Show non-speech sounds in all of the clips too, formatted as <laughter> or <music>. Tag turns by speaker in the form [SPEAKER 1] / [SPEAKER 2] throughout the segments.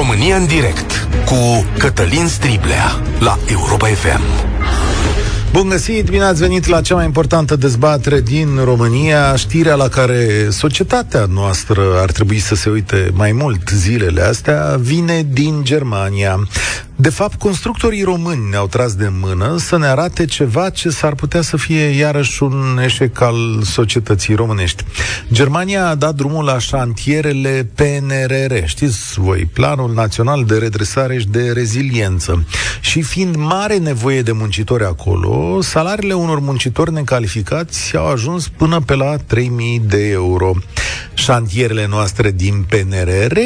[SPEAKER 1] România în direct cu Cătălin Striblea la Europa FM.
[SPEAKER 2] Bun găsit, bine ați venit la cea mai importantă dezbatere din România, știrea la care societatea noastră ar trebui să se uite mai mult zilele astea, vine din Germania. De fapt, constructorii români ne-au tras de mână să ne arate ceva ce s-ar putea să fie iarăși un eșec al societății românești. Germania a dat drumul la șantierele PNRR, știți voi, Planul Național de Redresare și de Reziliență. Și fiind mare nevoie de muncitori acolo, salariile unor muncitori necalificați au ajuns până pe la 3000 de euro. Șantierele noastre din PNRR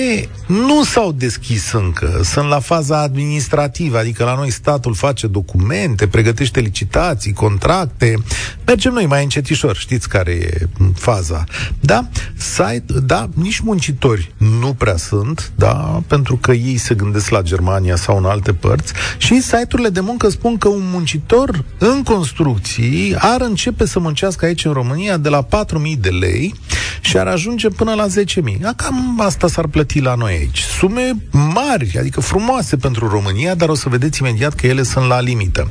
[SPEAKER 2] nu s-au deschis încă, sunt la faza administrativă administrativ, adică la noi statul face documente, pregătește licitații, contracte, mergem noi mai încetișor, știți care e faza. Da? Site, da, nici muncitori nu prea sunt, da, pentru că ei se gândesc la Germania sau în alte părți. Și site-urile de muncă spun că un muncitor în construcții ar începe să muncească aici în România de la 4.000 de lei și ar ajunge până la 10.000. Cam asta s-ar plăti la noi aici. Sume mari, adică frumoase pentru România România, dar o să vedeți imediat că ele sunt la limită.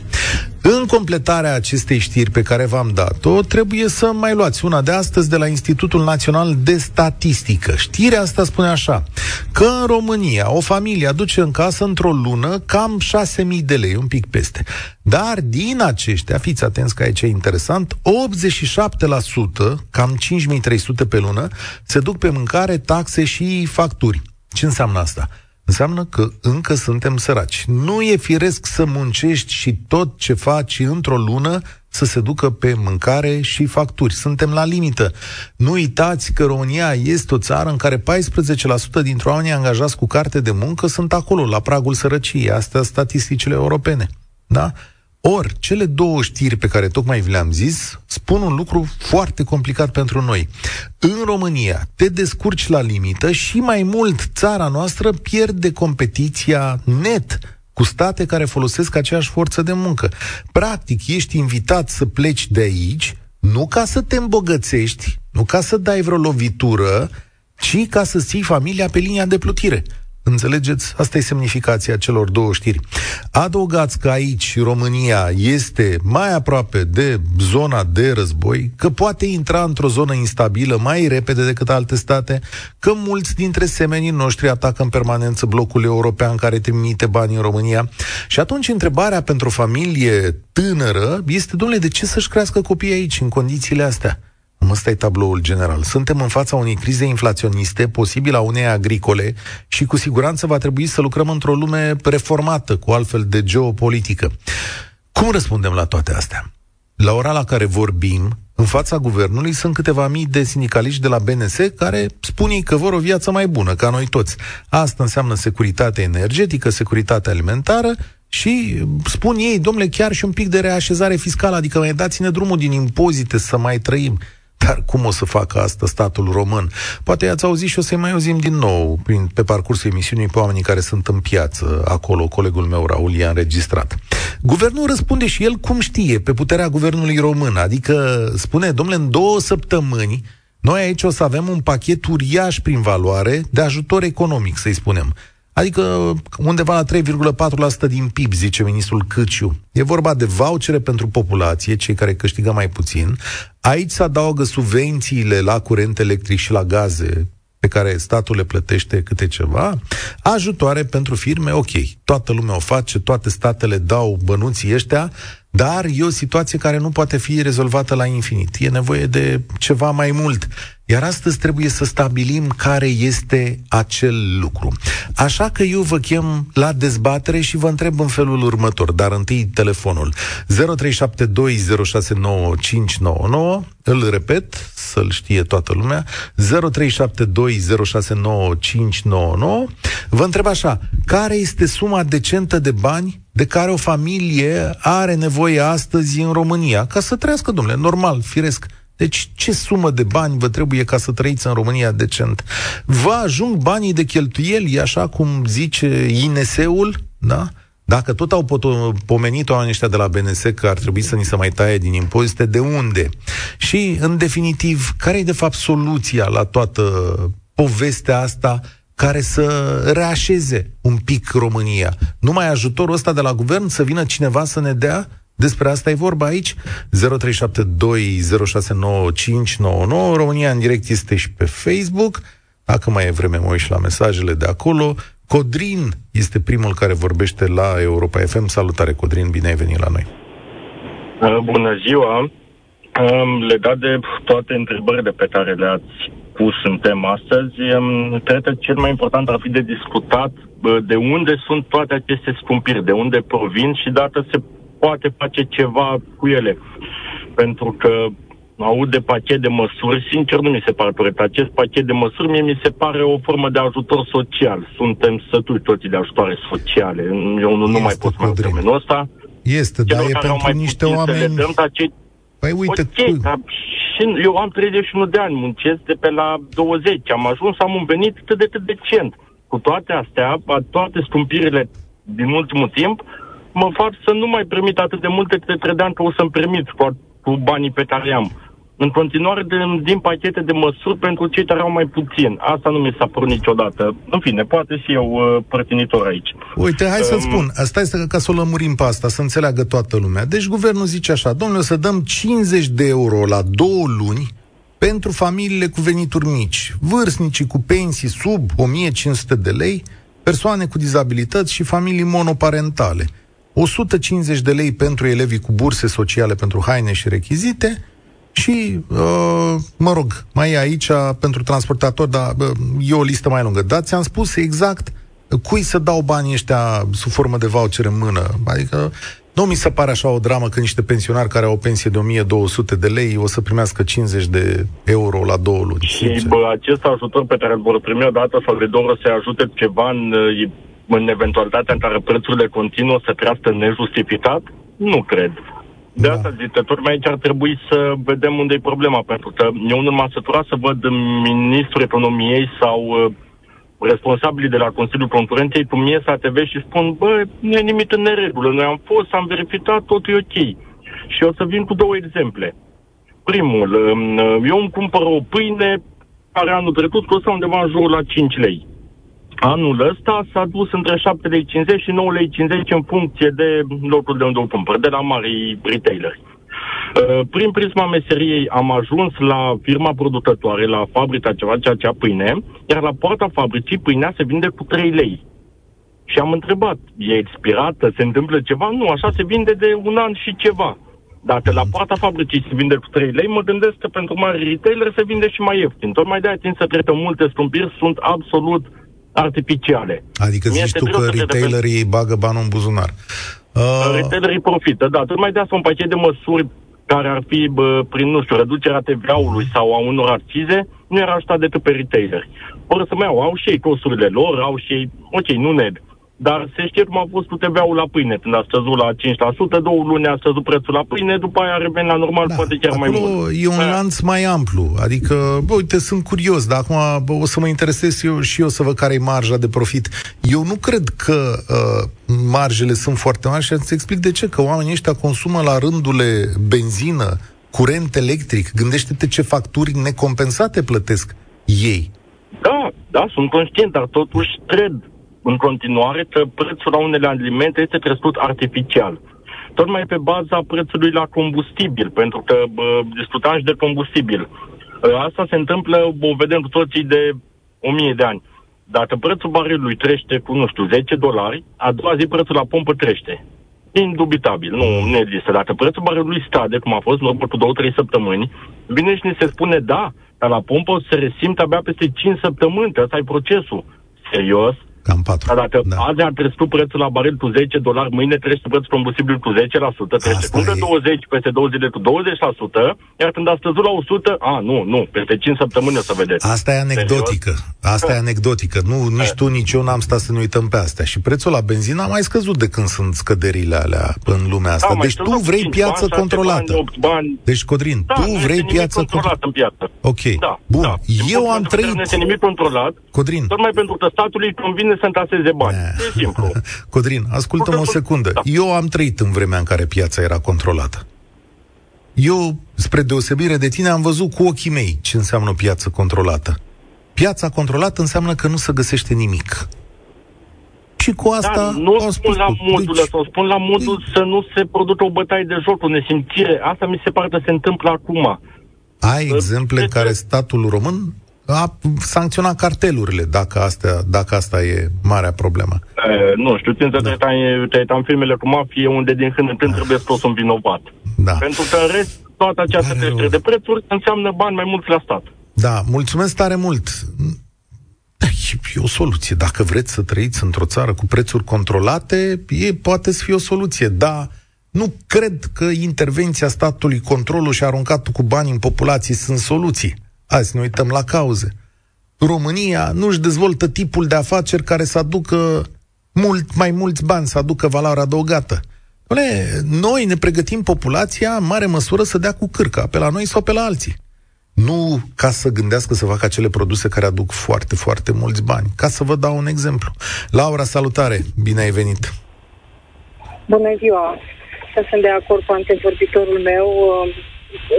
[SPEAKER 2] În completarea acestei știri pe care v-am dat-o, trebuie să mai luați una de astăzi de la Institutul Național de Statistică. Știrea asta spune așa, că în România o familie aduce în casă într-o lună cam 6.000 de lei, un pic peste. Dar din aceștia, fiți atenți că aici e interesant, 87%, cam 5.300 pe lună, se duc pe mâncare, taxe și facturi. Ce înseamnă asta? Înseamnă că încă suntem săraci. Nu e firesc să muncești și tot ce faci într-o lună să se ducă pe mâncare și facturi. Suntem la limită. Nu uitați că România este o țară în care 14% dintre oamenii angajați cu carte de muncă sunt acolo, la pragul sărăciei. Astea statisticile europene. Da? Ori, cele două știri pe care tocmai vi le-am zis spun un lucru foarte complicat pentru noi. În România te descurci la limită și mai mult țara noastră pierde competiția net cu state care folosesc aceeași forță de muncă. Practic, ești invitat să pleci de aici, nu ca să te îmbogățești, nu ca să dai vreo lovitură, ci ca să ții familia pe linia de plutire. Înțelegeți? Asta e semnificația celor două știri. Adăugați că aici România este mai aproape de zona de război, că poate intra într-o zonă instabilă mai repede decât alte state, că mulți dintre semenii noștri atacă în permanență blocul european care trimite bani în România. Și atunci întrebarea pentru o familie tânără este, domnule, de ce să-și crească copiii aici în condițiile astea? Ăsta e tabloul general. Suntem în fața unei crize inflaționiste, posibil a unei agricole, și cu siguranță va trebui să lucrăm într-o lume reformată, cu altfel de geopolitică. Cum răspundem la toate astea? La ora la care vorbim, în fața guvernului sunt câteva mii de sindicaliști de la BNS care spun că vor o viață mai bună, ca noi toți. Asta înseamnă securitate energetică, securitate alimentară și spun ei, domnule, chiar și un pic de reașezare fiscală, adică mai dați-ne drumul din impozite să mai trăim. Dar cum o să facă asta statul român? Poate ați auzit și o să-i mai auzim din nou prin, pe parcursul emisiunii pe oamenii care sunt în piață acolo. Colegul meu, Raul, i-a înregistrat. Guvernul răspunde și el cum știe, pe puterea guvernului român. Adică spune, domnule, în două săptămâni noi aici o să avem un pachet uriaș prin valoare de ajutor economic, să-i spunem. Adică undeva la 3,4% din PIB, zice ministrul Câciu. E vorba de vouchere pentru populație, cei care câștigă mai puțin. Aici se adaugă subvențiile la curent electric și la gaze pe care statul le plătește câte ceva, ajutoare pentru firme, ok, toată lumea o face, toate statele dau bănuții ăștia, dar e o situație care nu poate fi rezolvată la infinit. E nevoie de ceva mai mult. Iar astăzi trebuie să stabilim care este acel lucru. Așa că eu vă chem la dezbatere și vă întreb în felul următor, dar întâi telefonul 0372069599, îl repet, să-l știe toată lumea, 0372069599. Vă întreb așa, care este suma decentă de bani de care o familie are nevoie astăzi în România, ca să trăiască, domnule, normal, firesc, deci ce sumă de bani vă trebuie ca să trăiți în România decent? Vă ajung banii de cheltuieli, așa cum zice INS-ul, da? Dacă tot au pomenit oamenii ăștia de la BNS că ar trebui să ni se mai taie din impozite, de unde? Și, în definitiv, care e de fapt soluția la toată povestea asta care să reașeze un pic România. Numai ajutorul ăsta de la guvern să vină cineva să ne dea despre asta e vorba aici. 0372069599. România în direct este și pe Facebook. Dacă mai e vreme, mă uit și la mesajele de acolo. Codrin este primul care vorbește la Europa FM. Salutare, Codrin, bine ai venit la noi.
[SPEAKER 3] Uh, bună ziua! Legat de toate întrebările pe care le-ați pus în tema astăzi, cred că cel mai important ar fi de discutat de unde sunt toate aceste scumpiri, de unde provin și dacă se poate face ceva cu ele. Pentru că aud de pachet de măsuri, sincer nu mi se pare corect. Acest pachet de măsuri mie mi se pare o formă de ajutor social. Suntem sături toți de ajutoare sociale. Eu nu, nu mai pot să termenul ăsta.
[SPEAKER 2] Este, dar e pentru niște oameni... le dăm,
[SPEAKER 3] ce...
[SPEAKER 2] Păi uite,
[SPEAKER 3] okay, tu... dar și eu am 31 de ani, muncesc de pe la 20, am ajuns, am un venit cât de cât decent. Cu toate astea, toate scumpirile din ultimul timp, mă fac să nu mai permit atât de multe cât credeam că o să-mi permit cu, cu banii pe care am în continuare de, din pachete de măsuri pentru cei care au mai puțin. Asta nu mi s-a părut niciodată. În fine, poate fi eu uh, părtinitor aici.
[SPEAKER 2] Uite, hai um, să spun. Asta este ca să o lămurim pe asta, să înțeleagă toată lumea. Deci guvernul zice așa, domnule, să dăm 50 de euro la două luni pentru familiile cu venituri mici, vârstnicii cu pensii sub 1500 de lei, persoane cu dizabilități și familii monoparentale. 150 de lei pentru elevii cu burse sociale pentru haine și rechizite, și, uh, mă rog, mai e aici pentru transportator, dar uh, e o listă mai lungă. Dar ți-am spus exact cui să dau banii ăștia sub formă de voucher în mână. Adică nu mi se pare așa o dramă că niște pensionari care au o pensie de 1200 de lei o să primească 50 de euro la două luni.
[SPEAKER 3] Și bă, acest ajutor pe care îl vor primi odată sau de două ori să ajute ceva în, în eventualitatea în care prețurile continuă să crească nejustificat? Nu cred. De da. asta zic că tocmai aici ar trebui să vedem unde e problema, pentru că eu nu m-am săturat să văd ministrul economiei sau uh, responsabilii de la Consiliul Concurenței cum ies la TV și spun, bă, nu e nimic în neregulă, noi am fost, am verificat, totul e ok. Și o să vin cu două exemple. Primul, um, eu îmi cumpăr o pâine care anul trecut costa undeva în jurul la 5 lei. Anul ăsta s-a dus între 7,50 lei și 9,50 lei în funcție de locul de unde o cumpăr, de la mari retaileri. Uh, prin prisma meseriei am ajuns la firma producătoare, la fabrica ceva, ceea ce a pâine, iar la poarta fabricii pâinea se vinde cu 3 lei. Și am întrebat, e expirată, se întâmplă ceva? Nu, așa se vinde de un an și ceva. Dacă la poarta fabricii se vinde cu 3 lei, mă gândesc că pentru mari retailer se vinde și mai ieftin. Tocmai de-aia țin să cred că multe scumpiri sunt absolut artificiale.
[SPEAKER 2] Adică zici tu că retailerii îi bagă banul în buzunar.
[SPEAKER 3] Uh... Retailerii profită, da. Tot mai de asta un pachet de măsuri care ar fi, bă, prin, nu știu, reducerea TVA-ului sau a unor accize, nu era ajutat decât pe retaileri. Ori să mai au, au și ei costurile lor, au și ei, ok, nu neg, dar se știe cum a fost cu TVA-ul la pâine, când a scăzut la 5%, două luni a scăzut prețul la pâine, după aia a revenit la normal, da, poate chiar mai mult.
[SPEAKER 2] e un lanț mai amplu, adică, bă, uite, sunt curios, dar acum bă, o să mă interesez eu și eu să văd care e marja de profit. Eu nu cred că uh, marjele sunt foarte mari și să explic de ce, că oamenii ăștia consumă la rândule benzină, curent electric, gândește-te ce facturi necompensate plătesc ei.
[SPEAKER 3] Da, da, sunt conștient, dar totuși cred în continuare că prețul la unele alimente este crescut artificial. Tocmai pe baza prețului la combustibil, pentru că bă, discutam și de combustibil. Ă, asta se întâmplă, o vedem cu toții de o mie de ani. Dacă prețul barilului crește cu, nu știu, 10 dolari, a doua zi prețul la pompă crește. Indubitabil, nu, nu există. Dacă prețul barilului scade, cum a fost în urmă cu 2-3 săptămâni, vine și ne se spune, da, dar la pompă se resimte abia peste 5 săptămâni, că ăsta e procesul. Serios?
[SPEAKER 2] Cam 4.
[SPEAKER 3] Dar dacă da. azi a crescut prețul la baril cu 10 dolari, mâine crește prețul combustibil cu 10%, crește cu de 20 peste 2 zile cu 20%, iar când a scăzut la 100, a, nu, nu, peste 5 săptămâni o să vedeți.
[SPEAKER 2] Asta e anecdotică. Serios? Asta e anecdotică. Nu, nici tu, nici eu n-am stat să ne uităm pe astea. Și prețul la benzină a mai scăzut de când sunt scăderile alea în lumea asta. Da, deci tu vrei piață bani, controlată. Bani, 8 bani. Deci, Codrin, da, tu vrei piață controlată
[SPEAKER 3] în piață.
[SPEAKER 2] Ok. Da, Bun. Da. Eu am trăit... Nu
[SPEAKER 3] este nimic controlat.
[SPEAKER 2] Codrin.
[SPEAKER 3] Tocmai pentru că statului îi convine să întaseze bani. E simplu. <laughs>
[SPEAKER 2] Codrin, ascultă-mă o secundă. Da. Eu am trăit în vremea în care piața era controlată. Eu, spre deosebire de tine, am văzut cu ochii mei ce înseamnă piață controlată. Piața controlată înseamnă că nu se găsește nimic. Și cu asta
[SPEAKER 3] da, nu
[SPEAKER 2] au
[SPEAKER 3] spun la modul deci, ăsta, spun la modul deci, să nu se producă o bătaie de joc, o nesimțire. Asta mi se pare că se întâmplă acum.
[SPEAKER 2] Ai exemple în care statul român a sancționat cartelurile, dacă, astea, dacă asta e marea problemă.
[SPEAKER 3] E, nu știu, țin să da. te în filmele cu mafie, unde din când în când trebuie scos un vinovat. Da. Pentru că în rest, toată această creștere de prețuri înseamnă bani mai mulți la stat.
[SPEAKER 2] Da, mulțumesc tare mult. Da, e o soluție. Dacă vreți să trăiți într-o țară cu prețuri controlate, e, poate să fie o soluție, dar nu cred că intervenția statului, controlul și aruncatul cu bani în populație sunt soluții. Azi ne uităm la cauze. România nu-și dezvoltă tipul de afaceri care să aducă mult mai mulți bani, să aducă valoare adăugată. Noi ne pregătim populația în mare măsură să dea cu cârca, pe la noi sau pe la alții. Nu ca să gândească să facă acele produse care aduc foarte, foarte mulți bani. Ca să vă dau un exemplu. Laura, salutare! Bine ai venit!
[SPEAKER 4] Bună ziua! Sunt de acord cu antevorbitorul meu.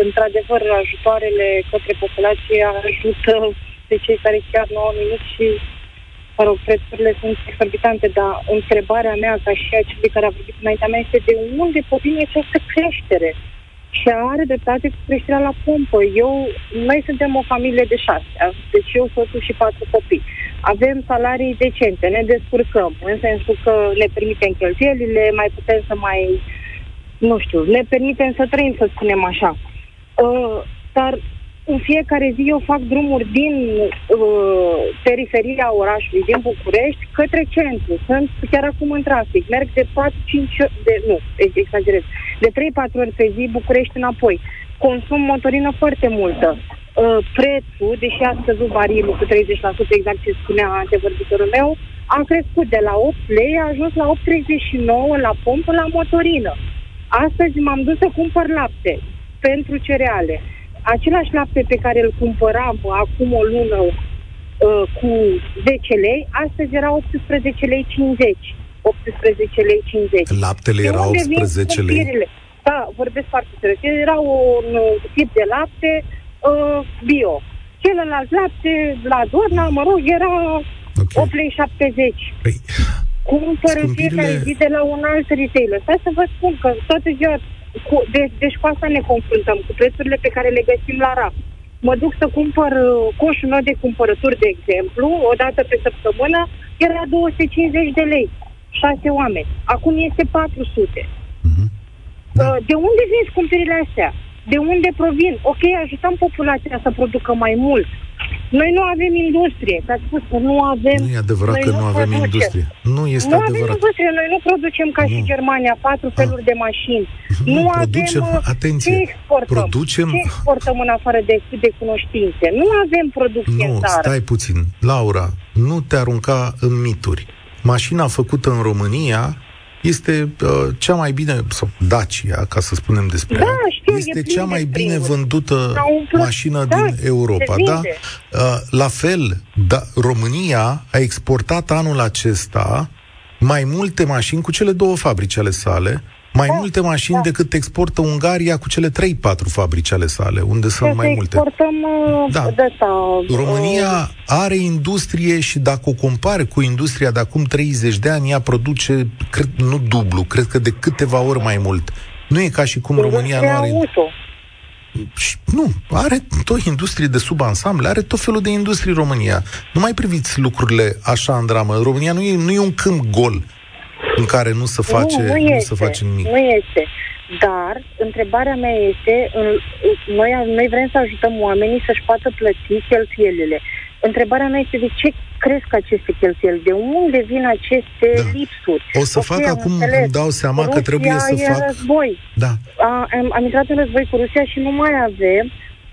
[SPEAKER 4] Într-adevăr, ajutoarele către populație ajută pe cei care chiar nu au nimic și, mă rog, prețurile sunt exorbitante, dar întrebarea mea, ca și a celui care a vorbit înaintea mea, este de unde provine această creștere? și are dreptate cu creșterea la pompă. Eu, noi suntem o familie de șase, deci eu, soțul și patru copii. Avem salarii decente, ne descurcăm, în sensul că ne permitem cheltuielile, mai putem să mai, nu știu, ne permitem să trăim, să spunem așa. Uh, dar în fiecare zi eu fac drumuri din uh, periferia orașului, din București, către centru. Sunt chiar acum în trafic. Merg de 4-5, de, nu, exagerez, de 3-4 ori pe zi București înapoi. Consum motorină foarte multă. Uh, prețul, deși a scăzut barilul cu 30%, exact ce spunea antevorbitorul meu, a crescut de la 8 lei, a ajuns la 8,39 la pompă la motorină. Astăzi m-am dus să cumpăr lapte pentru cereale același lapte pe care îl cumpăram acum o lună uh, cu 10 lei, astăzi era 18 lei 50. 18 lei 50.
[SPEAKER 2] Laptele de era 18 lei?
[SPEAKER 4] Da, vorbesc foarte serios. Era un tip de lapte uh, bio. Celălalt lapte la Dorna, mă rog, era okay. 8 lei 70. Păi, Cumpăr în fiecare zi de la un alt retailer. Stai să vă spun că toată ziua cu, de, deci cu asta ne confruntăm, cu prețurile pe care le găsim la RAF. Mă duc să cumpăr uh, coșul meu de cumpărături, de exemplu, o dată pe săptămână, era 250 de lei, șase oameni. Acum este 400. Mm-hmm. Da. Uh, de unde vin scumpirile astea? De unde provin? Ok, ajutăm populația să producă mai mult, noi nu avem industrie, că ați spus că nu avem...
[SPEAKER 2] Nu e adevărat că nu, nu avem producem. industrie. Nu este
[SPEAKER 4] nu
[SPEAKER 2] adevărat.
[SPEAKER 4] avem industrie, noi nu producem ca nu. și Germania patru ah. feluri de mașini. Nu, nu producem, avem... Uh, atenție, ce exportăm? Producem... Ce exportăm în afară de, de cunoștințe? Nu avem producție
[SPEAKER 2] nu,
[SPEAKER 4] în țară.
[SPEAKER 2] stai puțin. Laura, nu te arunca în mituri. Mașina făcută în România este uh, cea mai bine, sau Dacia, ca să spunem despre
[SPEAKER 4] da, știu,
[SPEAKER 2] este cea mai bine vândută mașină da, din Europa. Da? Uh, la fel, da, România a exportat anul acesta mai multe mașini cu cele două fabrici ale sale, mai da, multe mașini da. decât exportă Ungaria cu cele 3-4 fabrici ale sale, unde sunt deci mai multe.
[SPEAKER 4] Exportăm uh, da. de
[SPEAKER 2] asta, România uh... are industrie și dacă o compare cu industria de acum 30 de ani, ea produce, cred, nu dublu, cred că de câteva ori mai mult. Nu e ca și cum România nu are...
[SPEAKER 4] Auto.
[SPEAKER 2] Și, nu, are tot industrie de subansamble, are tot felul de industrie România. Nu mai priviți lucrurile așa în dramă. România nu e, nu e un câmp gol în care nu se face, nu, nu, este, nu se face nimic.
[SPEAKER 4] Nu este. Dar întrebarea mea este, în, noi, noi vrem să ajutăm oamenii să-și poată plăti cheltuielile. Întrebarea mea este de ce cresc aceste cheltuieli? De unde vin aceste da. lipsuri?
[SPEAKER 2] O să okay, fac acum, înțeles. îmi dau seama Rusia că trebuie să
[SPEAKER 4] e
[SPEAKER 2] fac...
[SPEAKER 4] război.
[SPEAKER 2] Da.
[SPEAKER 4] A, am, am intrat în război cu Rusia și nu mai avem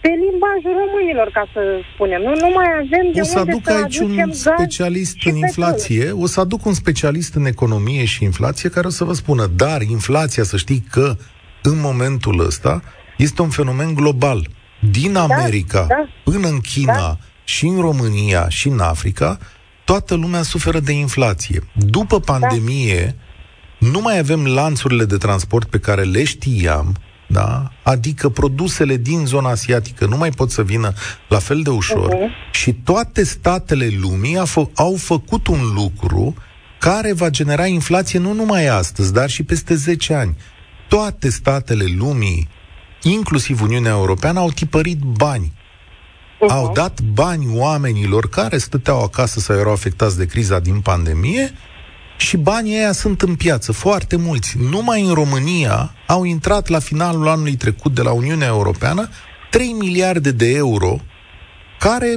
[SPEAKER 4] pe limbajul românilor, ca să spunem. Nu, nu mai avem de
[SPEAKER 2] o să
[SPEAKER 4] unde
[SPEAKER 2] aduc să aici un specialist în inflație, petrol. o să aduc un specialist în economie și inflație care o să vă spună, dar inflația, să știi că în momentul ăsta este un fenomen global. Din da, America da, da, până în China da. și în România și în Africa, toată lumea suferă de inflație. După da. pandemie, da. nu mai avem lanțurile de transport pe care le știam, da? adică produsele din zona asiatică nu mai pot să vină la fel de ușor uh-huh. și toate statele lumii au, fă, au făcut un lucru care va genera inflație nu numai astăzi, dar și peste 10 ani. Toate statele lumii, inclusiv Uniunea Europeană, au tipărit bani. Uh-huh. Au dat bani oamenilor care stăteau acasă sau erau afectați de criza din pandemie și banii ăia sunt în piață, foarte mulți. Numai în România au intrat la finalul anului trecut de la Uniunea Europeană 3 miliarde de euro care,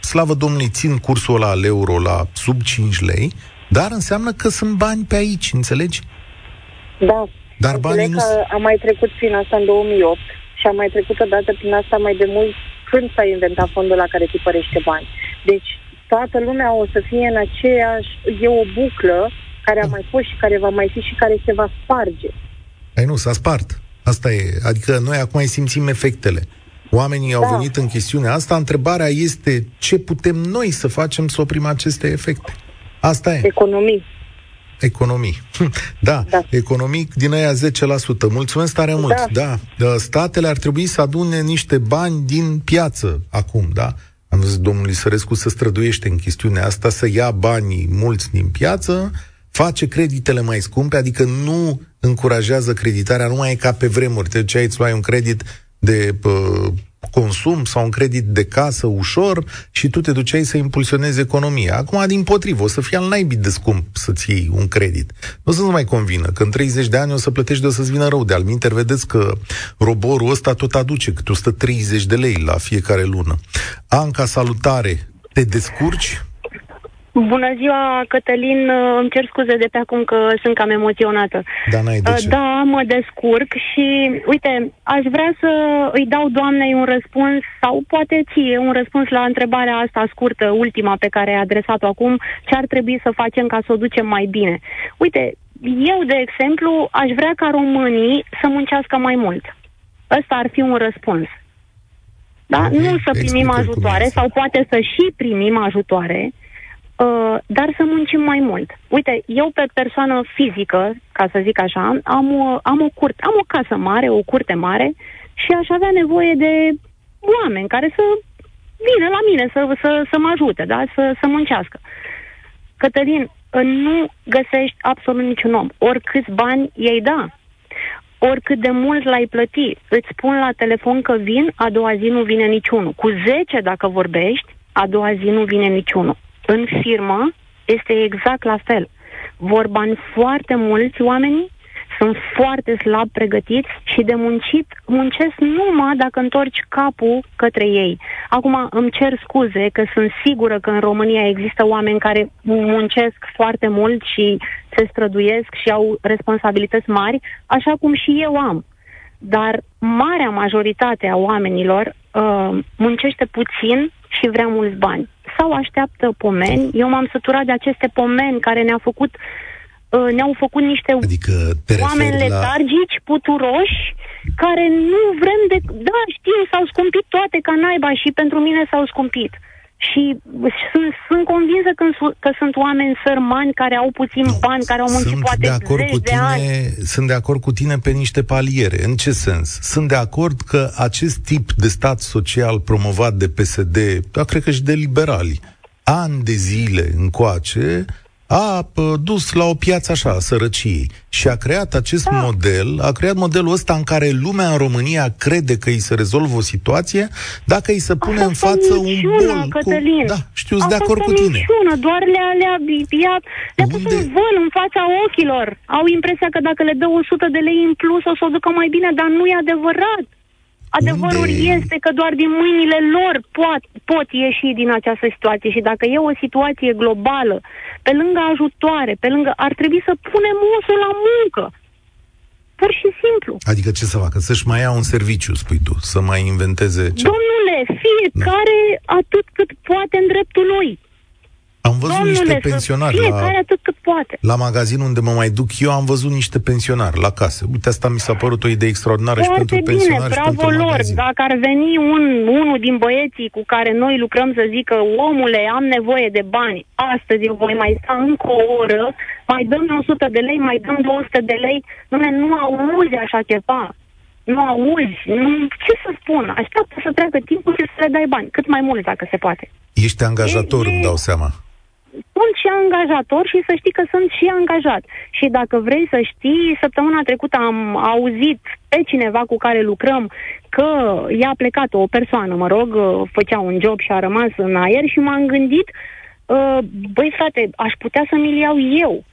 [SPEAKER 2] slavă Domnului, țin cursul ăla al euro la sub 5 lei, dar înseamnă că sunt bani pe aici, înțelegi?
[SPEAKER 4] Da.
[SPEAKER 2] Dar banii nu...
[SPEAKER 4] că am mai trecut prin asta în 2008 și am mai trecut odată prin asta mai de mult când s-a inventat fondul la care tipărește bani. Deci toată lumea o să fie în aceeași, e o buclă care a mai fost și care va mai fi și care se va sparge.
[SPEAKER 2] Ai nu, s-a spart. Asta e. Adică noi acum mai simțim efectele. Oamenii au da. venit în chestiunea asta. Întrebarea este ce putem noi să facem să oprim aceste efecte. Asta e.
[SPEAKER 4] Economii.
[SPEAKER 2] Economii. <laughs> Da, da, economic din aia 10%. Mulțumesc tare mult. Da. da. Statele ar trebui să adune niște bani din piață acum, da? Am zis domnului Sărescu să străduiește în chestiunea asta, să ia banii mulți din piață, face creditele mai scumpe, adică nu încurajează creditarea, nu mai e ca pe vremuri. Te duceai, îți luai un credit de uh, consum sau un credit de casă ușor și tu te duceai să impulsionezi economia. Acum, din potrivă, o să fie al naibii de scump să-ți iei un credit. Nu o să-ți mai convină, că în 30 de ani o să plătești de o să-ți vină rău. De alminter, vedeți că roborul ăsta tot aduce câte 130 de lei la fiecare lună. Anca, salutare! Te descurci?
[SPEAKER 5] Bună ziua, Cătălin. Îmi cer scuze de pe acum că sunt cam emoționată.
[SPEAKER 2] Da, n-ai de ce.
[SPEAKER 5] Da, mă descurc și, uite, aș vrea să îi dau doamnei un răspuns sau poate ție un răspuns la întrebarea asta scurtă, ultima pe care ai adresat-o acum, ce ar trebui să facem ca să o ducem mai bine. Uite, eu, de exemplu, aș vrea ca românii să muncească mai mult. Ăsta ar fi un răspuns. Da? Okay. Nu să primim ajutoare sau poate să și primim ajutoare, Uh, dar să muncim mai mult. Uite, eu pe persoană fizică, ca să zic așa, am, o, am o curte, am o casă mare, o curte mare și aș avea nevoie de oameni care să vină la mine să, să, să mă ajute, da? să, să muncească. Cătălin, nu găsești absolut niciun om. Oricâți bani ei da. Oricât de mult l-ai plăti. Îți spun la telefon că vin, a doua zi nu vine niciunul. Cu 10 dacă vorbești, a doua zi nu vine niciunul în firmă este exact la fel. Vor bani foarte mulți oameni, sunt foarte slab pregătiți și de muncit muncesc numai dacă întorci capul către ei. Acum îmi cer scuze că sunt sigură că în România există oameni care muncesc foarte mult și se străduiesc și au responsabilități mari, așa cum și eu am. Dar marea majoritate a oamenilor uh, muncește puțin și vrea mulți bani sau așteaptă pomeni. Eu m-am săturat de aceste pomeni care ne-au făcut uh, ne-au făcut niște
[SPEAKER 2] adică
[SPEAKER 5] oameni letargici, la... puturoși, care nu vrem de... Da, știu, s-au scumpit toate ca naiba și pentru mine s-au scumpit. Și sunt, sunt convinsă că, că sunt oameni sărmani care au puțin nu, bani, care au muncit sunt poate de acord zeci cu tine, de ani.
[SPEAKER 2] Sunt de acord cu tine pe niște paliere. În ce sens? Sunt de acord că acest tip de stat social promovat de PSD, dar cred că și de liberali, ani de zile încoace, a dus la o piață așa, a sărăciei. Și a creat acest da. model, a creat modelul ăsta în care lumea în România crede că îi se rezolvă o situație dacă îi se pune în față un bol.
[SPEAKER 5] Cătălin.
[SPEAKER 2] Cu... Da, știu, de acord cu tine.
[SPEAKER 5] Minciună, doar le-a, le-a, le-a, le-a pus un vân în fața ochilor. Au impresia că dacă le dă 100 de lei în plus o să o ducă mai bine, dar nu e adevărat. Adevărul Unde... este că doar din mâinile lor pot, pot ieși din această situație și dacă e o situație globală, pe lângă ajutoare, pe lângă... ar trebui să punem osul la muncă. Pur și simplu.
[SPEAKER 2] Adică ce să facă? Să-și mai ia un serviciu, spui tu, să mai inventeze ce?
[SPEAKER 5] Domnule, fiecare da. atât cât poate în dreptul lui.
[SPEAKER 2] Am văzut Domnule, niște pensionari
[SPEAKER 5] la, atât cât poate.
[SPEAKER 2] la magazin unde mă mai duc eu, am văzut niște pensionari la case. Uite, asta mi s-a părut o idee extraordinară
[SPEAKER 5] Foarte
[SPEAKER 2] și pentru
[SPEAKER 5] bine,
[SPEAKER 2] pensionari
[SPEAKER 5] bravo
[SPEAKER 2] și pentru
[SPEAKER 5] lor.
[SPEAKER 2] magazin.
[SPEAKER 5] Dacă ar veni un, unul din băieții cu care noi lucrăm să zică omule, am nevoie de bani, astăzi eu voi mai sta încă o oră, mai dăm 100 de lei, mai dăm 200 de lei, nu, nu auzi așa ceva. nu auzi, nu, ce să spun, așteaptă să treacă timpul și să le dai bani, cât mai mult dacă se poate.
[SPEAKER 2] Ești angajator, e, îmi dau seama.
[SPEAKER 5] Sunt și angajator și să știi că sunt și angajat. Și dacă vrei să știi, săptămâna trecută am auzit pe cineva cu care lucrăm că i-a plecat o persoană, mă rog, făcea un job și a rămas în aer și m-am gândit, uh, băi frate, aș putea să mi-l iau eu.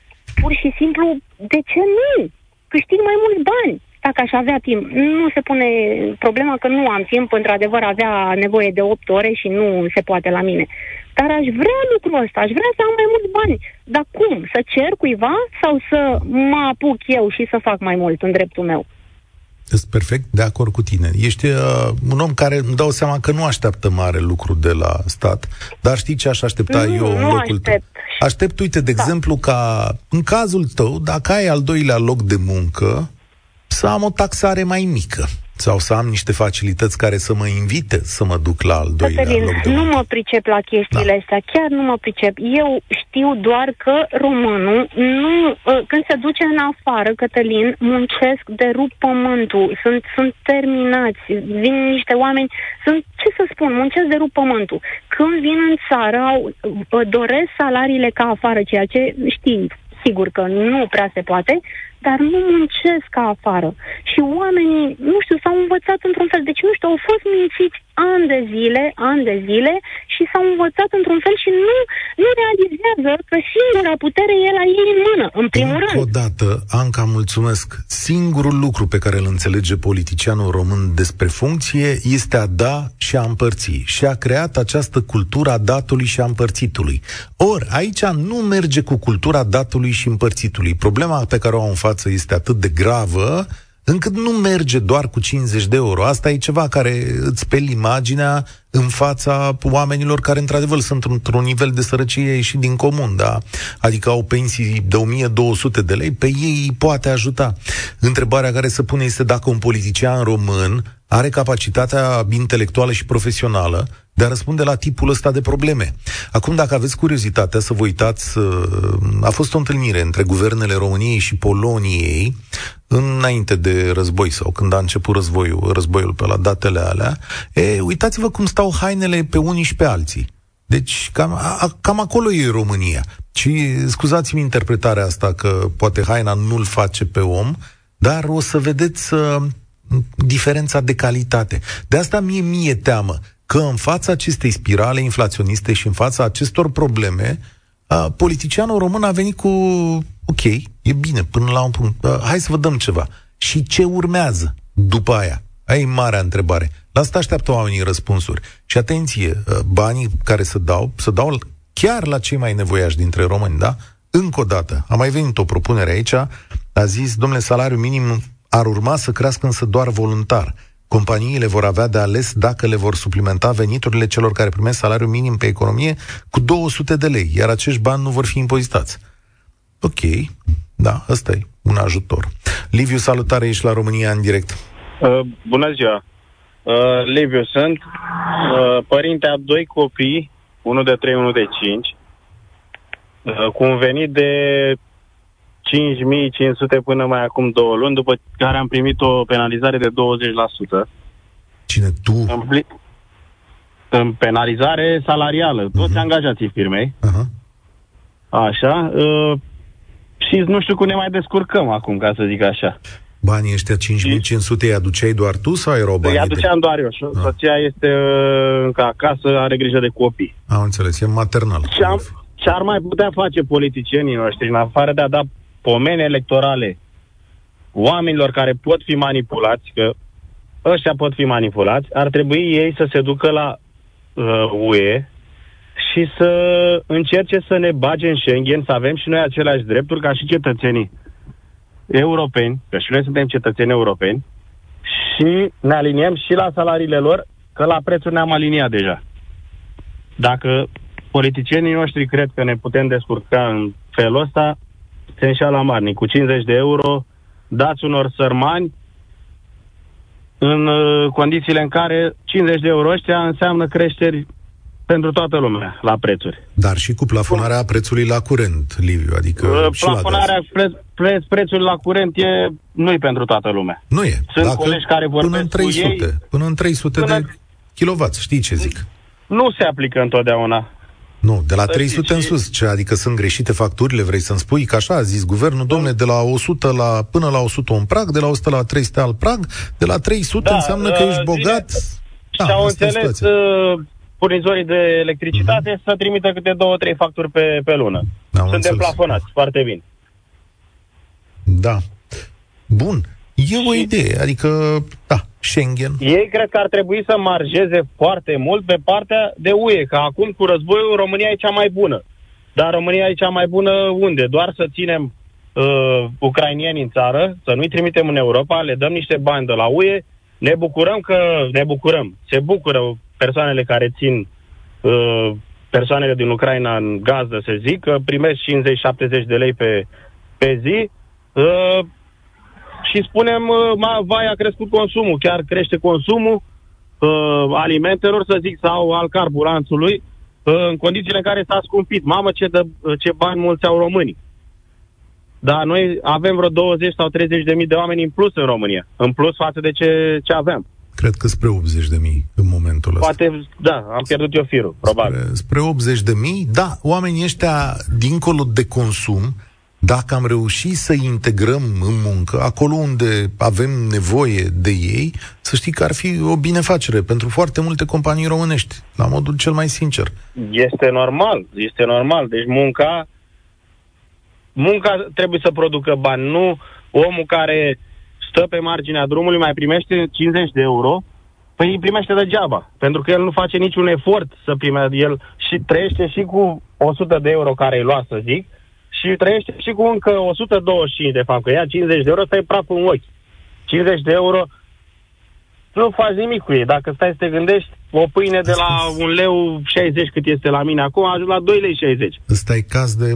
[SPEAKER 5] Pur și simplu, de ce nu? Câștig mai mulți bani dacă aș avea timp. Nu se pune problema că nu am timp, într-adevăr avea nevoie de 8 ore și nu se poate la mine. Dar aș vrea lucrul ăsta, aș vrea să am mai mulți bani. Dar cum? Să cer cuiva sau să mă apuc eu și să fac mai mult în dreptul meu?
[SPEAKER 2] Sunt perfect de acord cu tine. Ești uh, un om care îmi dau seama că nu așteaptă mare lucru de la stat, dar știi ce aș aștepta
[SPEAKER 5] nu,
[SPEAKER 2] eu în locul
[SPEAKER 5] aștept.
[SPEAKER 2] tău? Aștept, uite, de da. exemplu, ca în cazul tău, dacă ai al doilea loc de muncă, să am o taxare mai mică sau să am niște facilități care să mă invite să mă duc la al doilea
[SPEAKER 5] Cătălin,
[SPEAKER 2] loc de
[SPEAKER 5] nu mă pricep la chestiile da. astea, chiar nu mă pricep. Eu știu doar că românul, nu, ă, când se duce în afară, Cătălin, muncesc de rup pământul, sunt, sunt terminați, vin niște oameni, sunt, ce să spun, muncesc de rup pământul. Când vin în țară, au, ă, doresc salariile ca afară, ceea ce știi, sigur că nu prea se poate, dar nu muncesc ca afară. Și oamenii, nu știu, s-au învățat într-un fel. Deci, nu știu, au fost mințiți ani de zile, ani de zile și s-au învățat într-un fel și nu, nu realizează că singura putere e la ei în mână, în primul
[SPEAKER 2] Încă
[SPEAKER 5] rând.
[SPEAKER 2] o dată, Anca, mulțumesc. Singurul lucru pe care îl înțelege politicianul român despre funcție este a da și a împărți. Și a creat această cultură a datului și a împărțitului. Ori, aici nu merge cu cultura datului și împărțitului. Problema pe care o au în față este atât de gravă încât nu merge doar cu 50 de euro. Asta e ceva care îți speli imaginea în fața oamenilor care, într-adevăr, sunt într-un nivel de sărăcie ieșit din comun, da? Adică au pensii de 1200 de lei, pe ei îi poate ajuta. Întrebarea care se pune este dacă un politician român are capacitatea intelectuală și profesională de a răspunde la tipul ăsta de probleme. Acum, dacă aveți curiozitatea să vă uitați, uh, a fost o întâlnire între guvernele României și Poloniei înainte de război sau când a început războiul, războiul pe la datele alea. E, uitați-vă cum stau hainele pe unii și pe alții. Deci cam, a, cam acolo e România. Și scuzați-mi interpretarea asta că poate haina nu-l face pe om, dar o să vedeți uh, diferența de calitate. De asta mie mie teamă că în fața acestei spirale inflaționiste și în fața acestor probleme, a, politicianul român a venit cu ok, e bine, până la un punct, a, hai să vă dăm ceva. Și ce urmează după aia? Aia e marea întrebare. La asta așteaptă oamenii răspunsuri. Și atenție, banii care se dau, se dau chiar la cei mai nevoiași dintre români, da? Încă o dată, a mai venit o propunere aici, a zis, domnule, salariul minim ar urma să crească însă doar voluntar. Companiile vor avea de ales dacă le vor suplimenta veniturile celor care primesc salariu minim pe economie cu 200 de lei, iar acești bani nu vor fi impozitați. Ok, da, ăsta e un ajutor. Liviu, salutare, ești la România în direct.
[SPEAKER 6] Uh, bună ziua! Uh, Liviu sunt, uh, părinte a doi copii, unul de 3, unul de 5, uh, cu un venit de 5500 până mai acum două luni, după care am primit o penalizare de 20%.
[SPEAKER 2] Cine, tu?
[SPEAKER 6] În, pli- în penalizare salarială, toți uh-huh. angajații firmei. Uh-huh. Așa. Uh, și nu știu cum ne mai descurcăm acum, ca să zic așa.
[SPEAKER 2] Banii ăștia 5500 îi aduceai doar tu sau erau bani?
[SPEAKER 6] Îi aduceam de... doar eu. Ah. Soția este uh, încă acasă, are grijă de copii.
[SPEAKER 2] Am înțeles, e maternal.
[SPEAKER 6] Ce, am, ce ar mai putea face politicienii noștri, în afară de a da pomene electorale oamenilor care pot fi manipulați, că ăștia pot fi manipulați, ar trebui ei să se ducă la uh, UE și să încerce să ne bage în Schengen, să avem și noi aceleași drepturi ca și cetățenii europeni, că și noi suntem cetățeni europeni, și ne aliniem și la salariile lor, că la prețuri ne-am aliniat deja. Dacă politicienii noștri cred că ne putem descurca în felul ăsta, se înșeală marnic. Cu 50 de euro dați unor sărmani în uh, condițiile în care 50 de euro ăștia înseamnă creșteri pentru toată lumea, la prețuri.
[SPEAKER 2] Dar și cu plafonarea prețului la curent, Liviu, adică
[SPEAKER 6] Uh,
[SPEAKER 2] și la
[SPEAKER 6] Plafonarea
[SPEAKER 2] gaz.
[SPEAKER 6] preț, preț, prețului la curent e, nu e pentru toată lumea.
[SPEAKER 2] Nu e.
[SPEAKER 6] Sunt colegi care
[SPEAKER 2] până
[SPEAKER 6] vorbesc
[SPEAKER 2] în
[SPEAKER 6] cu
[SPEAKER 2] 300,
[SPEAKER 6] ei.
[SPEAKER 2] până în 300
[SPEAKER 6] Până-
[SPEAKER 2] de kilowatt, știi ce zic?
[SPEAKER 6] Nu se aplică întotdeauna.
[SPEAKER 2] Nu, de la
[SPEAKER 6] Să
[SPEAKER 2] 300
[SPEAKER 6] știți
[SPEAKER 2] în
[SPEAKER 6] și-
[SPEAKER 2] sus. Ce, adică sunt greșite facturile, vrei să-mi spui? Că așa a zis guvernul, domne, de la 100 la, până la 100 un prag, de la 100 la 300 alt prag, de la 300
[SPEAKER 6] Da,
[SPEAKER 2] înseamnă că
[SPEAKER 6] uh,
[SPEAKER 2] ești bogat.
[SPEAKER 6] Da, și au
[SPEAKER 2] asta e
[SPEAKER 6] înțeles
[SPEAKER 2] situația.
[SPEAKER 6] uh, furnizorii de electricitate uh-huh. să trimită câte două, trei facturi pe, pe lună.
[SPEAKER 2] Am
[SPEAKER 6] Suntem
[SPEAKER 2] înțeles.
[SPEAKER 6] plafonați, foarte bine.
[SPEAKER 2] Da. Bun. E o
[SPEAKER 6] Și-
[SPEAKER 2] idee, adică, da, Schengen.
[SPEAKER 6] Ei cred că ar trebui să marjeze foarte mult pe partea de UE, că acum cu războiul România e cea mai bună. Dar România e cea mai bună unde? Doar să ținem uh, ucrainieni în țară, să nu-i trimitem în Europa, le dăm niște bani de la UE, ne bucurăm că ne bucurăm. Se bucură persoanele care țin uh, persoanele din Ucraina în gazdă, să zic, că primesc 50-70 de lei pe, pe zi. Uh, și spunem, uh, ma, vai, a crescut consumul, chiar crește consumul uh, alimentelor, să zic, sau al carburanțului, uh, în condițiile în care s-a scumpit. Mamă, ce, dă, ce bani mulți au românii. Dar noi avem vreo 20 sau 30 de mii de oameni în plus în România, în plus față de ce, ce aveam.
[SPEAKER 2] Cred că spre 80 de mii în momentul ăsta.
[SPEAKER 6] Poate, da, am pierdut eu firul, probabil.
[SPEAKER 2] Spre, spre 80 de mii, da, oamenii ăștia, dincolo de consum, dacă am reușit să integrăm în muncă, acolo unde avem nevoie de ei, să știi că ar fi o binefacere pentru foarte multe companii românești, la modul cel mai sincer.
[SPEAKER 6] Este normal, este normal. Deci munca, munca trebuie să producă bani, nu omul care stă pe marginea drumului mai primește 50 de euro, păi îi primește degeaba, pentru că el nu face niciun efort să primească, el și trăiește și cu 100 de euro care îi lua, să zic, și trăiește și cu încă 125 de fapt, că ia 50 de euro, stai praful în ochi. 50 de euro, nu faci nimic cu ei. Dacă stai să te gândești, o pâine de la un leu 60 cât este la mine acum, a ajuns la 2 lei 60.
[SPEAKER 2] Ăsta e caz de...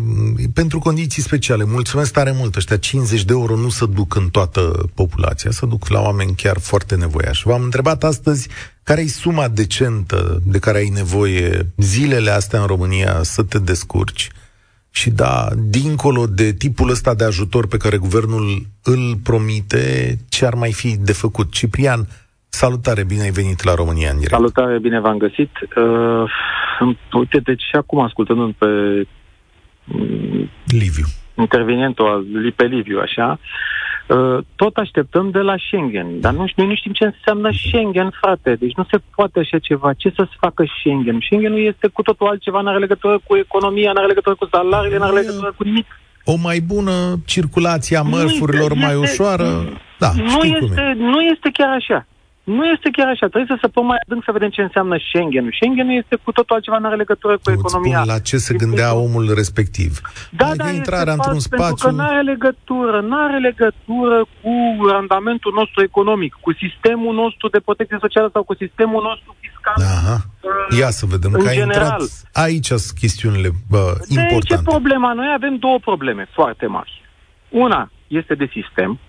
[SPEAKER 2] pentru condiții speciale. Mulțumesc tare mult. Ăștia 50 de euro nu se duc în toată populația, se duc la oameni chiar foarte nevoiași. V-am întrebat astăzi care e suma decentă de care ai nevoie zilele astea în România să te descurci. Și da, dincolo de tipul ăsta de ajutor pe care guvernul îl promite, ce ar mai fi de făcut? Ciprian, salutare, bine ai venit la România în direct.
[SPEAKER 7] Salutare, bine v-am găsit. Uh, uite, deci și acum ascultându-l pe mm,
[SPEAKER 2] Liviu.
[SPEAKER 7] intervenientul al- pe Liviu, așa, uh, tot așteptăm de la Schengen. Dar nu, noi nu știm ce înseamnă Schengen, frate. Deci nu se poate așa ceva. Ce să-ți facă Schengen? Schengenul este cu totul altceva, nu are legătură cu economia, nu are legătură cu salariile, nu are legătură cu nimic.
[SPEAKER 2] O mai bună circulație a mărfurilor
[SPEAKER 7] este-
[SPEAKER 2] mai
[SPEAKER 7] este-
[SPEAKER 2] ușoară. Da,
[SPEAKER 7] nu,
[SPEAKER 2] știi cum e.
[SPEAKER 7] este, nu este chiar așa. Nu este chiar așa. Trebuie să săpăm mai adânc să vedem ce înseamnă Schengen. Schengen este cu totul altceva, nu are legătură cu
[SPEAKER 2] Nu, îți
[SPEAKER 7] economia.
[SPEAKER 2] spun la ce se
[SPEAKER 7] Este
[SPEAKER 2] gândea
[SPEAKER 7] cu-
[SPEAKER 2] omul respectiv.
[SPEAKER 7] Da,
[SPEAKER 2] Mai
[SPEAKER 7] da,
[SPEAKER 2] de
[SPEAKER 7] este
[SPEAKER 2] intrarea
[SPEAKER 7] fals,
[SPEAKER 2] într-un
[SPEAKER 7] pentru
[SPEAKER 2] spațiu...
[SPEAKER 7] că nu are legătură, nu are legătură cu randamentul nostru economic, cu sistemul nostru de protecție socială sau cu sistemul nostru fiscal.
[SPEAKER 2] Aha. Ia să vedem,
[SPEAKER 7] În
[SPEAKER 2] că ai
[SPEAKER 7] general.
[SPEAKER 2] intrat aici sunt chestiunile bă,
[SPEAKER 7] De ce
[SPEAKER 2] importante.
[SPEAKER 7] problema? Noi avem două probleme foarte mari. Una este de sistem,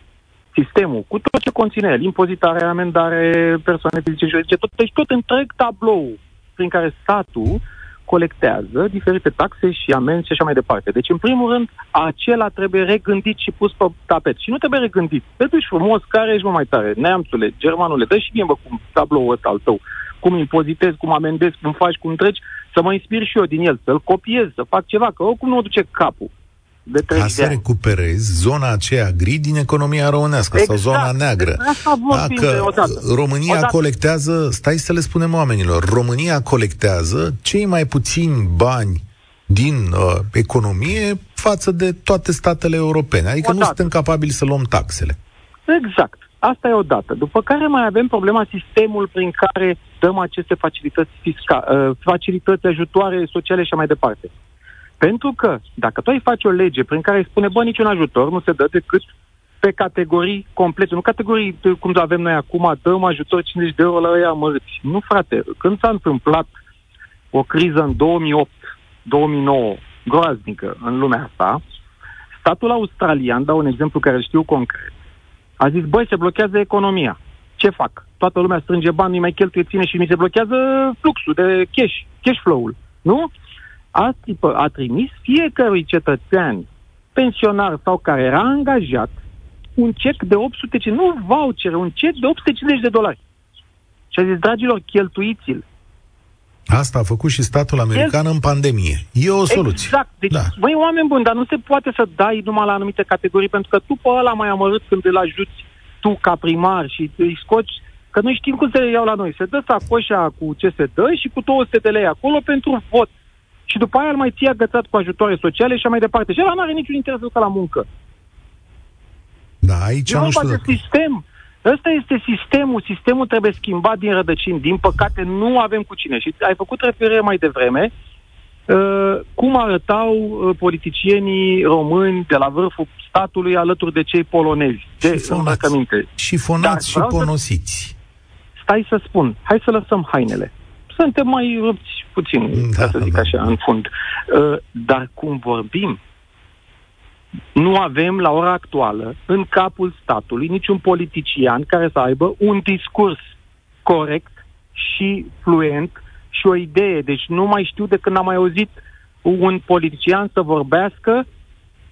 [SPEAKER 7] sistemul cu tot ce conține el, impozitare, amendare, persoane fizice, juridice, tot, deci tot întreg tablou prin care statul colectează diferite taxe și amenzi și așa mai departe. Deci, în primul rând, acela trebuie regândit și pus pe tapet. Și nu trebuie regândit. Te duci frumos, care ești mă mai tare? Neamțule, germanule, dă și mie, bă, cum tabloul ăsta al tău. Cum impozitezi, cum amendezi, cum faci, cum treci, să mă inspir și eu din el, să-l copiez, să fac ceva, că oricum nu o duce capul de 30
[SPEAKER 2] Ca
[SPEAKER 7] de
[SPEAKER 2] să
[SPEAKER 7] ani.
[SPEAKER 2] recuperezi zona aceea gri din economia românească sau
[SPEAKER 7] Exact.
[SPEAKER 2] zona neagră.
[SPEAKER 7] Despre asta vorbim de odată.
[SPEAKER 2] România
[SPEAKER 7] Odată.
[SPEAKER 2] colectează, stai să le spunem oamenilor, România colectează cei mai puțini bani din uh, economie față de toate statele europene. Adică nu
[SPEAKER 7] Odată.
[SPEAKER 2] suntem capabili să luăm taxele.
[SPEAKER 7] Exact. Asta e o dată. După care mai avem problema sistemul prin care dăm aceste facilități fiscale, uh, facilități ajutoare sociale și așa mai departe. Pentru că dacă tu ai face o lege prin care îi spune, bă, niciun ajutor nu se dă decât pe categorii complete, nu categorii de, cum avem noi acum, dăm ajutor 50 de euro la ăia mărți. Nu, frate, când s-a întâmplat o criză în 2008-2009 groaznică în lumea asta, statul australian, dau un exemplu care îl știu concret, a zis, băi, se blochează economia. ce fac? Toată lumea strânge bani, nu mai cheltuie, ține și mi se blochează fluxul de cash, cash flow-ul. Nu? Asta a trimis fiecărui cetățean, pensionar sau care era angajat, un cec de 800, nu voucher, un cec de 850 de dolari. Și a zis, dragilor, cheltuiți-l.
[SPEAKER 2] Asta a făcut și statul american El... în pandemie. E o soluție.
[SPEAKER 7] Exact. Deci, da. băi, oameni buni, dar nu se poate să dai numai la anumite categorii, pentru că tu pe ăla mai amărât când îl ajuți tu ca primar și îi scoci, că noi știm cum se iau la noi. Se dă sacoșa cu ce se dă și cu 200 de lei acolo pentru vot. Și după aia îl mai ții agățat cu ajutoare sociale și mai departe. Și ăla nu are niciun interes să la muncă.
[SPEAKER 2] Da, aici
[SPEAKER 7] e
[SPEAKER 2] nu știu
[SPEAKER 7] de sistem. Ăsta este sistemul. Sistemul trebuie schimbat din rădăcini. Din păcate, nu avem cu cine. Și ai făcut referire mai devreme uh, cum arătau uh, politicienii români de la vârful statului alături de cei polonezi. De
[SPEAKER 2] și Și fonați și ponosiți. Să...
[SPEAKER 7] Stai să spun. Hai să lăsăm hainele. Suntem mai rupți puțin, da, ca să zic da. așa, în fund. Uh, dar cum vorbim, nu avem la ora actuală în capul statului niciun politician care să aibă un discurs corect și fluent și o idee. Deci nu mai știu de când am mai auzit un politician să vorbească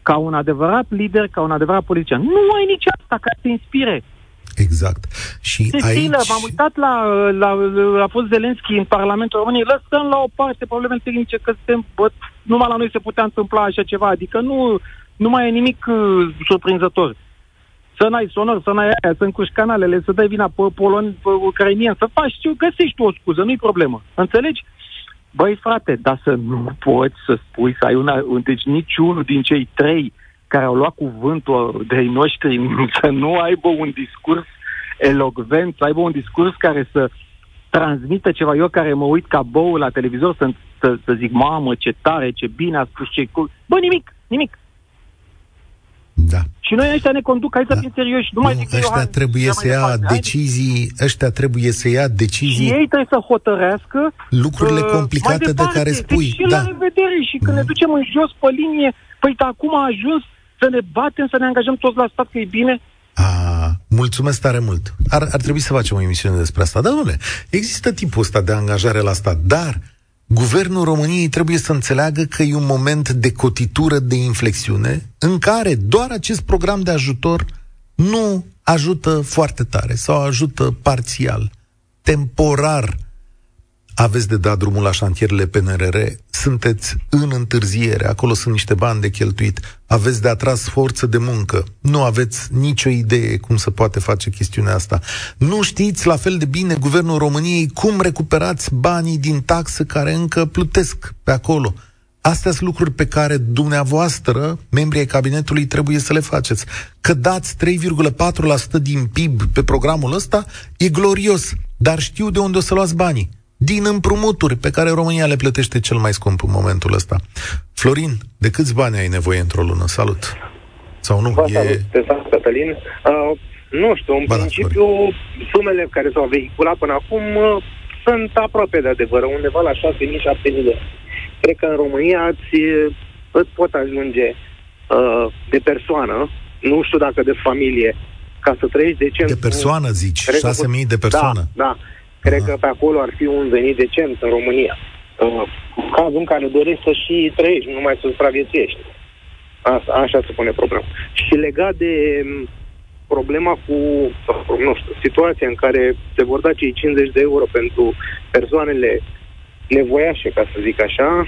[SPEAKER 7] ca un adevărat lider, ca un adevărat politician. Nu ai nici asta ca să te inspire.
[SPEAKER 2] Exact. Și
[SPEAKER 7] Cecilă,
[SPEAKER 2] aici...
[SPEAKER 7] m-am uitat la, la, la, a fost Zelenski în Parlamentul României, lăsăm la o parte problemele tehnice, că suntem, bă, numai la noi se putea întâmpla așa ceva, adică nu, nu mai e nimic uh, surprinzător. Să n-ai sonor, să n-ai aia, să încuși canalele, să dai vina pe polon, pe ucrainian, să faci, știu, găsești tu o scuză, nu-i problemă. Înțelegi? Băi, frate, dar să nu poți să spui, să ai una, deci niciunul din cei trei care au luat cuvântul de noștri <laughs> să nu aibă un discurs elocvent, să aibă un discurs care să transmită ceva. Eu care mă uit ca bou la televizor să, să, să zic, mamă, ce tare, ce bine a spus, ce... Bă, nimic, nimic.
[SPEAKER 2] Da.
[SPEAKER 7] Și noi ăștia ne conduc, hai să da. fim serioși. Nu, nu mai zic
[SPEAKER 2] ăștia eu, trebuie să ia departe. decizii, ăștia trebuie să ia decizii.
[SPEAKER 7] Și ei trebuie să hotărească
[SPEAKER 2] lucrurile uh, complicate de care spui.
[SPEAKER 7] Deci și da. la revedere și când mm. ne ducem în jos pe linie, păi acum a ajuns să ne batem, să ne angajăm toți la stat, că e bine.
[SPEAKER 2] A, mulțumesc tare mult. Ar, ar trebui să facem o emisiune despre asta. Dar, domnule, există tipul ăsta de angajare la stat, dar Guvernul României trebuie să înțeleagă că e un moment de cotitură, de inflexiune, în care doar acest program de ajutor nu ajută foarte tare sau ajută parțial, temporar aveți de dat drumul la șantierele PNRR, sunteți în întârziere, acolo sunt niște bani de cheltuit, aveți de atras forță de muncă, nu aveți nicio idee cum se poate face chestiunea asta. Nu știți la fel de bine Guvernul României cum recuperați banii din taxă care încă plutesc pe acolo. Astea sunt lucruri pe care dumneavoastră, membrii ai cabinetului, trebuie să le faceți. Că dați 3,4% din PIB pe programul ăsta, e glorios, dar știu de unde o să luați banii din împrumuturi pe care România le plătește cel mai scump în momentul ăsta. Florin, de câți bani ai nevoie într-o lună? Salut! Sau nu?
[SPEAKER 8] Vă e... salut, Cătălin. Uh, nu știu, în ba, principiu, da, sumele care s-au vehiculat până acum uh, sunt aproape de adevăr, undeva la 6.000-7.000 de Cred că în România îți, îți pot ajunge uh, de persoană, nu știu dacă de familie, ca să trăiești decent.
[SPEAKER 2] De persoană, zici? 6.000 de persoană?
[SPEAKER 8] Da, da. Cred că pe acolo ar fi un venit decent în România. Uh, cazul în care dorești să și trăiești, nu mai să supraviețuiești. Asta, așa se pune problema. Și legat de um, problema cu, nu știu, situația în care se vor da cei 50 de euro pentru persoanele nevoiașe, ca să zic așa,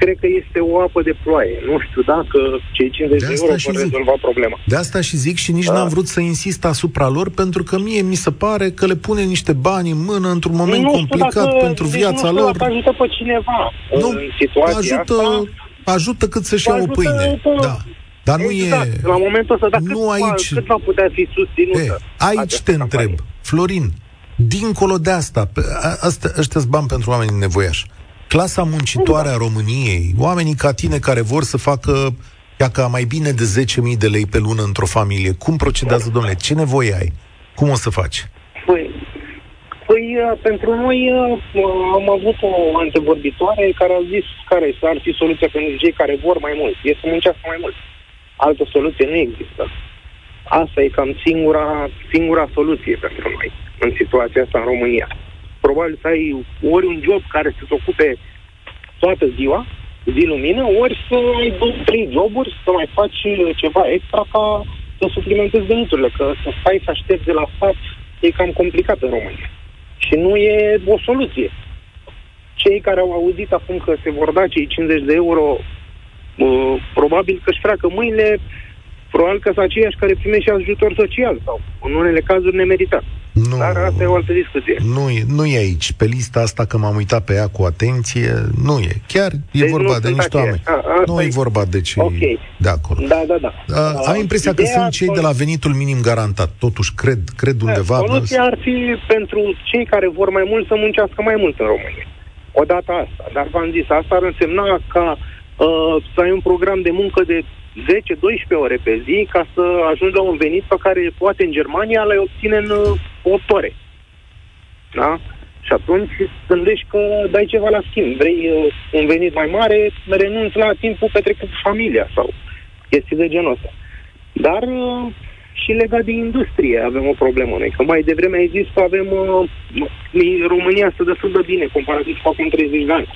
[SPEAKER 8] cred că este o apă de ploaie. Nu știu dacă cei 50 de, de euro vor rezolva problema.
[SPEAKER 2] De asta și zic și nici da. n-am vrut să insist asupra lor, pentru că mie mi se pare că le pune niște bani în mână într-un moment nu complicat dacă, pentru deci viața nu știu lor.
[SPEAKER 8] Dacă ajută pe cineva nu, în situația
[SPEAKER 2] ajută,
[SPEAKER 8] asta.
[SPEAKER 2] Ajută cât să-și ia o pâine. Pe... Da. Dar nu exact. e...
[SPEAKER 8] La momentul ăsta, dar nu cât, aici... cât va putea fi susținută? E,
[SPEAKER 2] aici te campanie. întreb, Florin, dincolo de asta, astea, ăștia bani pentru oamenii nevoiași clasa muncitoare a României, oamenii ca tine care vor să facă ca mai bine de 10.000 de lei pe lună într-o familie, cum procedează, domnule? Ce nevoie ai? Cum o să faci?
[SPEAKER 8] Păi, păi uh, pentru noi uh, am avut o antevorbitoare care a zis care ar fi soluția pentru cei care vor mai mult. E să muncească mai mult. Altă soluție nu există. Asta e cam singura, singura soluție pentru noi. în situația asta în România. Probabil să ai ori un job care să-ți ocupe toată ziua, zi lumină, ori să ai două, trei joburi, să mai faci ceva extra ca să suplimentezi veniturile, că să stai să aștepți de la stat e cam complicat în România. Și nu e o soluție. Cei care au auzit acum că se vor da cei 50 de euro, uh, probabil că își freacă mâinile, probabil că sunt aceiași care primește și ajutor social sau, în unele cazuri, nemeritat. Nu, Dar asta e o altă discuție.
[SPEAKER 2] Nu e, nu e aici. Pe lista asta, că m-am uitat pe ea cu atenție, nu e. Chiar e deci vorba de niște aceea. oameni. A, nu e vorba de cei okay. de acolo.
[SPEAKER 8] Da, da, da.
[SPEAKER 2] A, am impresia că sunt cei de la venitul minim garantat. Totuși, cred, cred da, undeva...
[SPEAKER 8] Soluția ar fi pentru cei care vor mai mult să muncească mai mult în România. Odată asta. Dar v-am zis, asta ar însemna ca uh, să ai un program de muncă de 10-12 ore pe zi ca să ajungi la un venit pe care poate în Germania l-ai obține în 8 uh, ore. Da? Și atunci gândești că dai ceva la schimb. Vrei uh, un venit mai mare, renunți la timpul petrecut cu familia sau chestii de genul ăsta. Dar uh, și legat de industrie avem o problemă noi. Că mai devreme ai zis că avem... Uh, România stă destul de bine comparativ cu acum 30 de ani.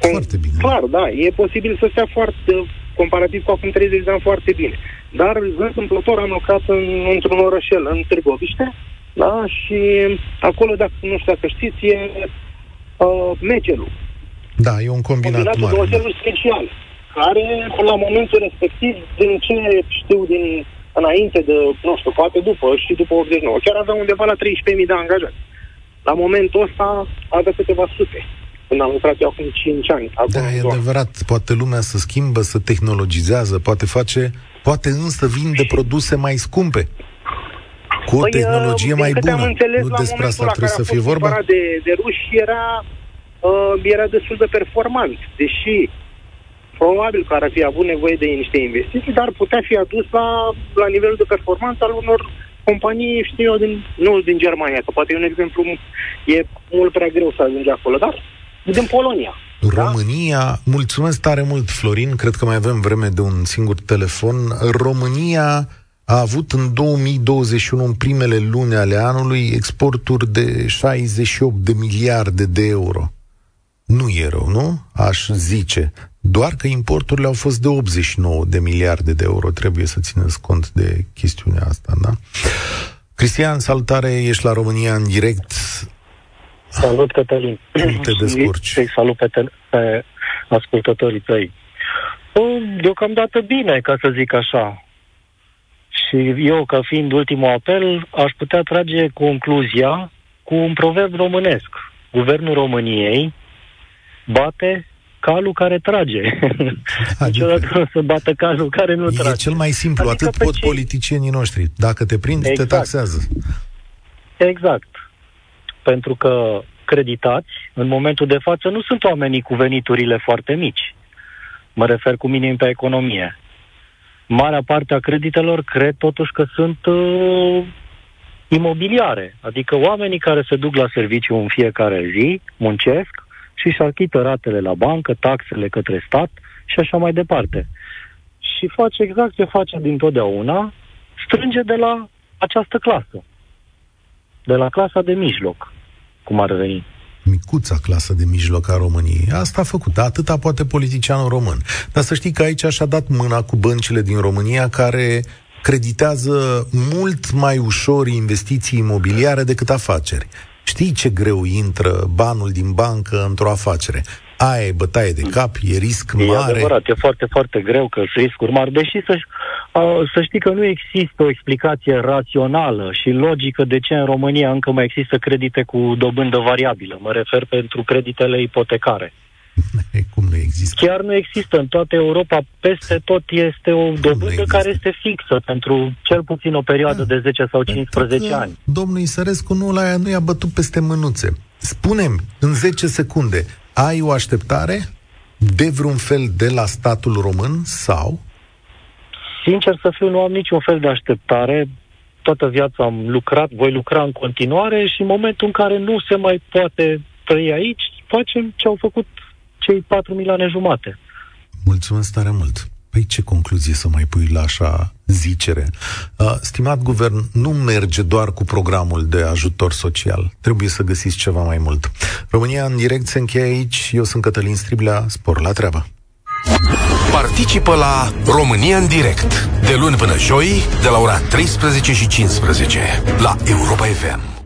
[SPEAKER 2] Foarte bine.
[SPEAKER 8] Clar, da, e posibil să stea foarte, comparativ cu acum 30 de ani, foarte bine. Dar, întâmplător, am lucrat în, într-un orășel, în Târgoviște, da, și acolo, dacă nu știu dacă știți, e uh, mecelul.
[SPEAKER 2] Da, e un combinat
[SPEAKER 8] Combinatul mare. de oțelul special, care, la momentul respectiv, din ce știu din înainte de, nu știu, poate după și după 89, chiar avea undeva la 13.000 de angajați. La momentul ăsta avea câteva sute când am lucrat eu acum 5 ani. Acum
[SPEAKER 2] da, e adevărat. Poate lumea să schimbă, să tehnologizează, poate face, poate însă vinde produse mai scumpe. Cu o păi, tehnologie mai bună.
[SPEAKER 8] Înțeles, nu despre asta trebuie să fie vorba? De, de ruși era, uh, era destul de performant, deși probabil că ar fi avut nevoie de niște investiții, dar putea fi adus la, la nivelul de performanță al unor companii, știu eu, din, nu din Germania, că poate e un exemplu, e mult prea greu să ajungi acolo, dar din Polonia.
[SPEAKER 2] România, da? mulțumesc tare mult, Florin, cred că mai avem vreme de un singur telefon. România a avut în 2021, în primele luni ale anului, exporturi de 68 de miliarde de euro. Nu e rău, nu? Aș zice. Doar că importurile au fost de 89 de miliarde de euro. Trebuie să țineți cont de chestiunea asta, da? Cristian, salutare, ești la România în direct.
[SPEAKER 9] Salut, Cătălin.
[SPEAKER 2] Cum te descurci?
[SPEAKER 9] Și salut pe, te- pe ascultătorii tăi. Deocamdată bine, ca să zic așa. Și eu, ca fiind ultimul apel, aș putea trage concluzia cu un proverb românesc. Guvernul României bate calul care trage. Adică, Niciodată nu să bată calul care nu
[SPEAKER 2] e
[SPEAKER 9] trage. E
[SPEAKER 2] cel mai simplu, adică atât pot cei... politicienii noștri. Dacă te prind, exact. te taxează.
[SPEAKER 9] Exact pentru că creditați, în momentul de față, nu sunt oamenii cu veniturile foarte mici. Mă refer cu minim pe economie. Marea parte a creditelor cred totuși că sunt uh, imobiliare, adică oamenii care se duc la serviciu în fiecare zi, muncesc și își achită ratele la bancă, taxele către stat și așa mai departe. Și face exact ce face dintotdeauna, strânge de la această clasă de la clasa de mijloc, cum ar veni.
[SPEAKER 2] Micuța clasă de mijloc a României. Asta a făcut, atâta poate politicianul român. Dar să știi că aici și-a dat mâna cu băncile din România care creditează mult mai ușor investiții imobiliare decât afaceri. Știi ce greu intră banul din bancă într-o afacere? Aia e bătaie de cap, e risc
[SPEAKER 9] e
[SPEAKER 2] mare.
[SPEAKER 9] E adevărat, e foarte, foarte greu că sunt riscuri mari, deși să, să știi că nu există o explicație rațională și logică de ce în România încă mai există credite cu dobândă variabilă. Mă refer pentru creditele ipotecare. <laughs>
[SPEAKER 2] Cum nu există?
[SPEAKER 9] Chiar nu există. În toată Europa, peste tot, este o dobândă care este fixă pentru cel puțin o perioadă da. de 10 sau 15 ani.
[SPEAKER 2] Domnul Isărescu nu, la, nu i-a bătut peste mânuțe. Spunem în 10 secunde, ai o așteptare de vreun fel de la statul român sau?
[SPEAKER 9] Sincer să fiu, nu am niciun fel de așteptare. Toată viața am lucrat, voi lucra în continuare și în momentul în care nu se mai poate trăi aici, facem ce au făcut cei 4 milioane jumate.
[SPEAKER 2] Mulțumesc tare mult. Păi ce concluzie să mai pui la așa zicere? Uh, stimat guvern, nu merge doar cu programul de ajutor social. Trebuie să găsiți ceva mai mult. România în direct se încheie aici. Eu sunt Cătălin Striblea. Spor la treabă.
[SPEAKER 1] Participă la România în direct de luni până joi de la ora 13 și 15 la Europa FM.